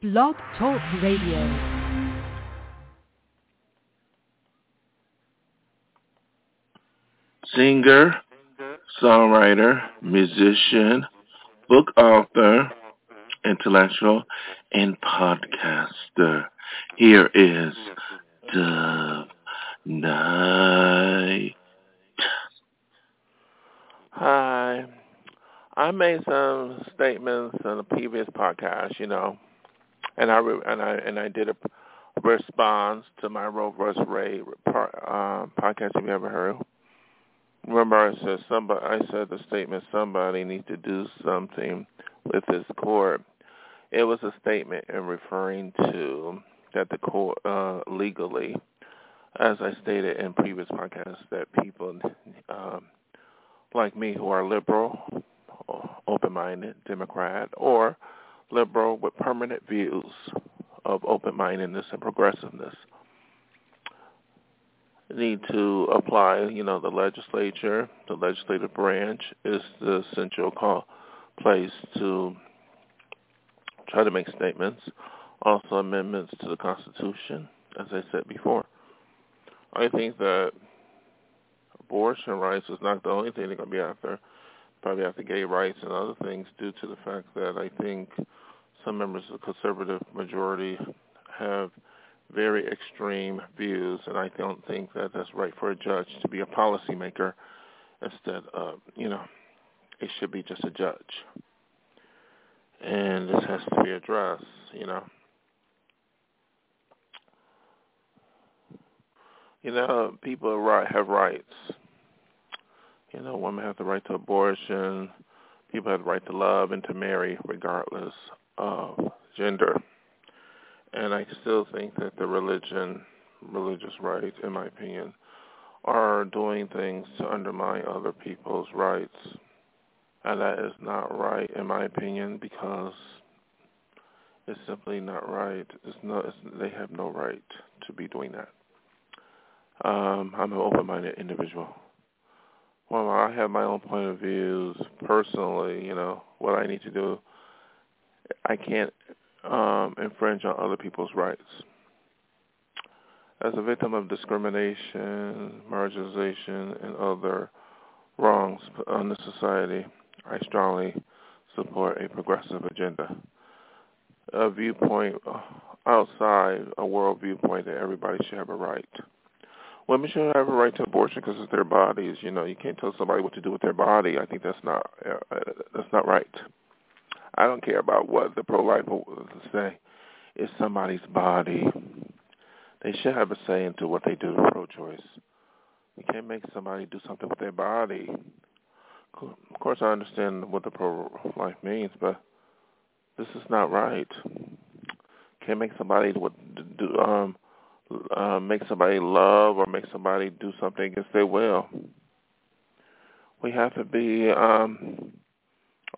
Blog Talk Radio. singer, songwriter, musician, book author, intellectual, and podcaster. Here is Dove Night. Hi. I made some statements in the previous podcast, you know, and I and I and I did a response to my Roe vs. Wade uh, podcast. Have you ever heard? Remember, I said somebody. I said the statement somebody needs to do something with this court. It was a statement in referring to that the court uh, legally, as I stated in previous podcasts, that people um, like me who are liberal, open-minded, Democrat, or liberal with permanent views of open-mindedness and progressiveness need to apply, you know, the legislature, the legislative branch is the central call place to try to make statements, also amendments to the Constitution, as I said before. I think that abortion rights is not the only thing they're going to be after. Probably after gay rights and other things due to the fact that I think some members of the conservative majority have very extreme views, and I don't think that that's right for a judge to be a policymaker instead of, you know, it should be just a judge. And this has to be addressed, you know. You know, people have rights. You know, women have the right to abortion. People have the right to love and to marry regardless of gender. And I still think that the religion, religious right, in my opinion, are doing things to undermine other people's rights. And that is not right, in my opinion, because it's simply not right. It's no, it's, they have no right to be doing that. Um, I'm an open-minded individual. Well, I have my own point of views personally. You know what I need to do. I can't um, infringe on other people's rights. As a victim of discrimination, marginalization, and other wrongs on the society, I strongly support a progressive agenda. A viewpoint outside a world viewpoint that everybody should have a right. Women should have a right to abortion because it's their bodies. You know, you can't tell somebody what to do with their body. I think that's not uh, that's not right. I don't care about what the pro-life say. It's somebody's body. They should have a say into what they do pro-choice. You can't make somebody do something with their body. Of course, I understand what the pro-life means, but this is not right. Can't make somebody do um uh, make somebody love or make somebody do something against their will. We have to be um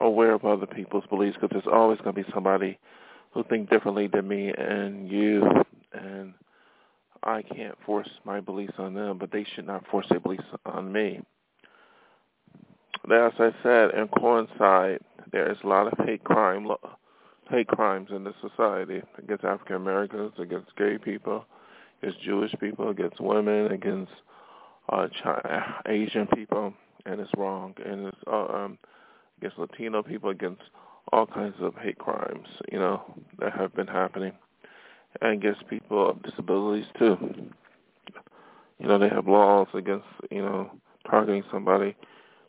aware of other people's beliefs because there's always going to be somebody who think differently than me and you and I can't force my beliefs on them, but they should not force their beliefs on me. As I said, in coincide, there is a lot of hate crime, hate crimes in the society against African Americans, against gay people, against Jewish people, against women, against uh, China, Asian people, and it's wrong. And it's uh, um, against Latino people, against all kinds of hate crimes, you know, that have been happening, and against people of disabilities too. You know, they have laws against, you know, targeting somebody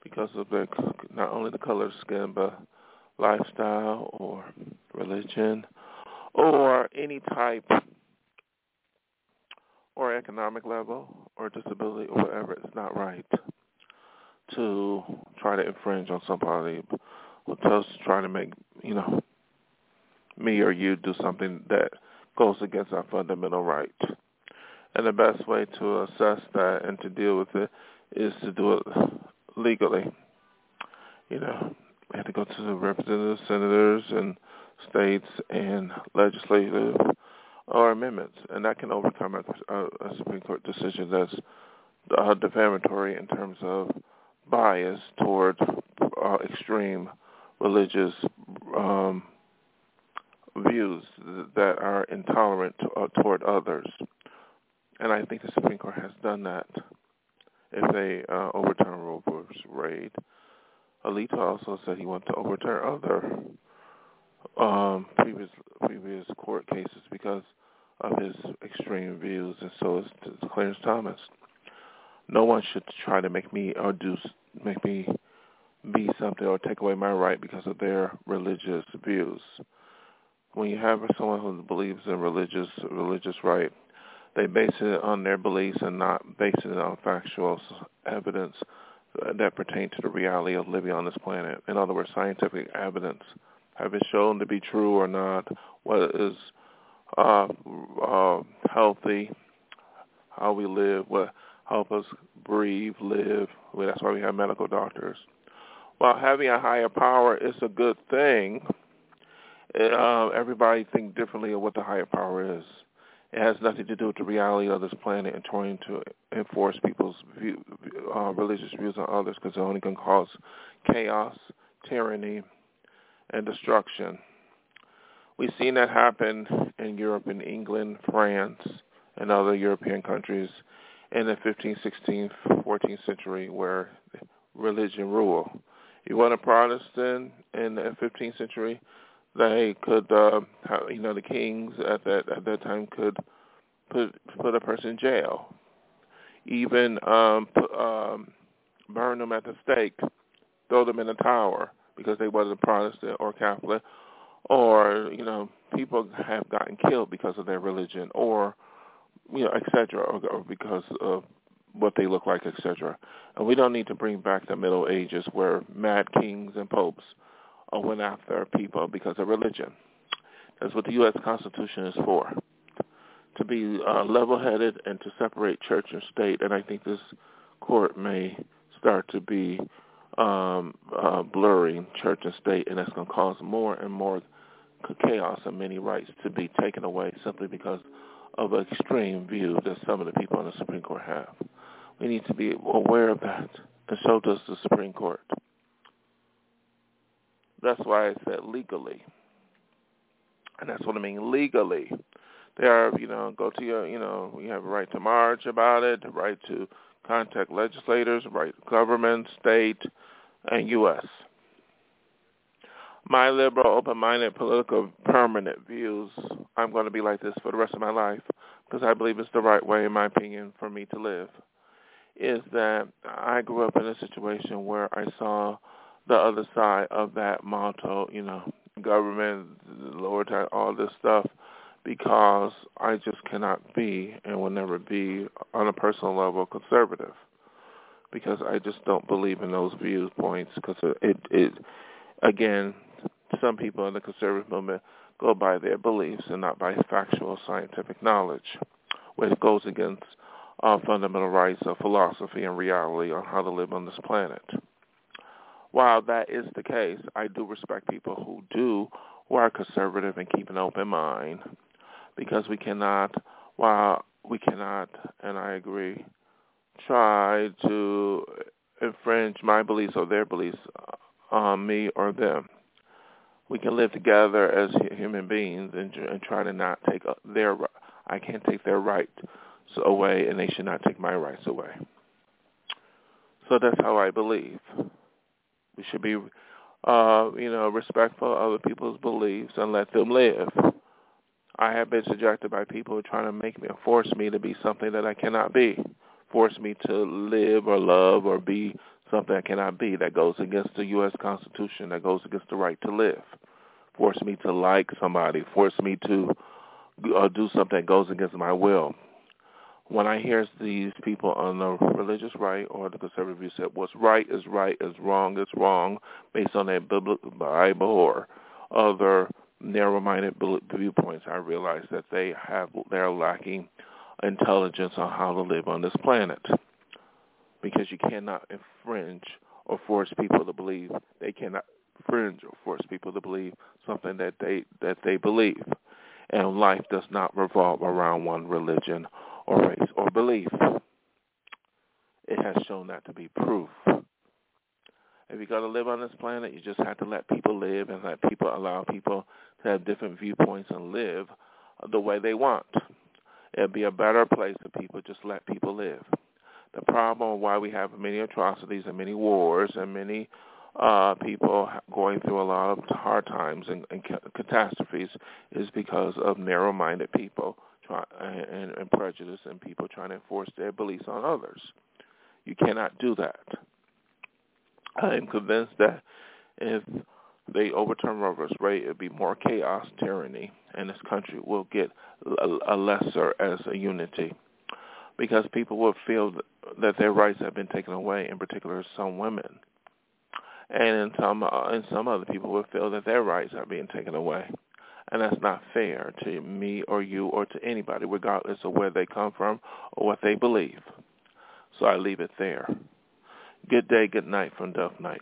because of their not only the color of skin, but lifestyle or religion or any type or economic level or disability or whatever. It's not right to try to infringe on somebody or just try to make, you know, me or you do something that goes against our fundamental right. And the best way to assess that and to deal with it is to do it legally. You know, we have to go to the representatives, senators, and states and legislative or amendments, and that can overcome a, a Supreme Court decision that's uh, defamatory in terms of bias toward uh, extreme religious um, views that are intolerant to, uh, toward others. And I think the Supreme Court has done that if they uh, overturn Roe v. Wade. Alito also said he wanted to overturn other um, previous previous court cases because of his extreme views, and so is Clarence Thomas. No one should try to make me or do make me be something or take away my right because of their religious views. When you have someone who believes in religious religious right, they base it on their beliefs and not base it on factual evidence that pertain to the reality of living on this planet. In other words, scientific evidence. Have it shown to be true or not? What is uh, uh, healthy? How we live? What help us breathe, live? Well, that's why we have medical doctors. While having a higher power is a good thing, uh, everybody think differently of what the higher power is. It has nothing to do with the reality of this planet and trying to enforce people's view, uh, religious views on others because it only can cause chaos, tyranny, and destruction. We've seen that happen in Europe, in England, France, and other European countries in the 15th, 16th, 14th century where religion ruled. You want a Protestant in the 15th century, they could, uh, you know, the kings at that at that time could put put a person in jail, even um, put, um, burn them at the stake, throw them in a tower because they wasn't Protestant or Catholic, or you know, people have gotten killed because of their religion, or you know, etc., or, or because of what they look like, etc. And we don't need to bring back the Middle Ages where mad kings and popes went after people because of religion. That's what the U.S. Constitution is for, to be uh, level-headed and to separate church and state. And I think this court may start to be um, uh, blurring church and state, and that's going to cause more and more chaos and many rights to be taken away simply because of an extreme view that some of the people on the Supreme Court have. We need to be aware of that, and so does the Supreme Court. That's why I said legally. And that's what I mean, legally. They are, you know, go to your, you know, you have a right to march about it, the right to contact legislators, right government, state, and U.S. My liberal, open-minded, political, permanent views, I'm going to be like this for the rest of my life because I believe it's the right way, in my opinion, for me to live, is that I grew up in a situation where I saw the other side of that motto, you know, government, lower tax, all this stuff, because I just cannot be and will never be on a personal level conservative, because I just don't believe in those viewpoints. Because it, it, again, some people in the conservative movement go by their beliefs and not by factual scientific knowledge, which goes against our fundamental rights of philosophy and reality on how to live on this planet while that is the case, I do respect people who do, who are conservative and keep an open mind, because we cannot, while we cannot, and I agree, try to infringe my beliefs or their beliefs on me or them. We can live together as human beings and, and try to not take their. I can't take their rights away, and they should not take my rights away. So that's how I believe. We should be, uh, you know, respectful of other people's beliefs and let them live. I have been subjected by people who are trying to make me, or force me to be something that I cannot be, force me to live or love or be something I cannot be. That goes against the U.S. Constitution. That goes against the right to live. Force me to like somebody. Force me to uh, do something that goes against my will when I hear these people on the religious right or the conservative view say what's right is right, is wrong is wrong, based on a Bible or other narrow-minded viewpoints, I realize that they have they're lacking intelligence on how to live on this planet, because you cannot infringe or force people to believe they cannot infringe or force people to believe something that they that they believe, and life does not revolve around one religion or race or belief. It has shown that to be proof. If you're going to live on this planet, you just have to let people live and let people allow people to have different viewpoints and live the way they want. It'd be a better place if people just let people live. The problem why we have many atrocities and many wars and many uh, people going through a lot of hard times and, and catastrophes is because of narrow-minded people try, and, and prejudice and people trying to enforce their beliefs on others. You cannot do that. I am convinced that if they overturn Roe vs. Wade, it would be more chaos, tyranny, and this country will get a lesser as a unity because people will feel that their rights have been taken away, in particular some women. And in some, uh, and some other people will feel that their rights are being taken away. And that's not fair to me or you or to anybody, regardless of where they come from or what they believe. So I leave it there. Good day, good night from Dove Night.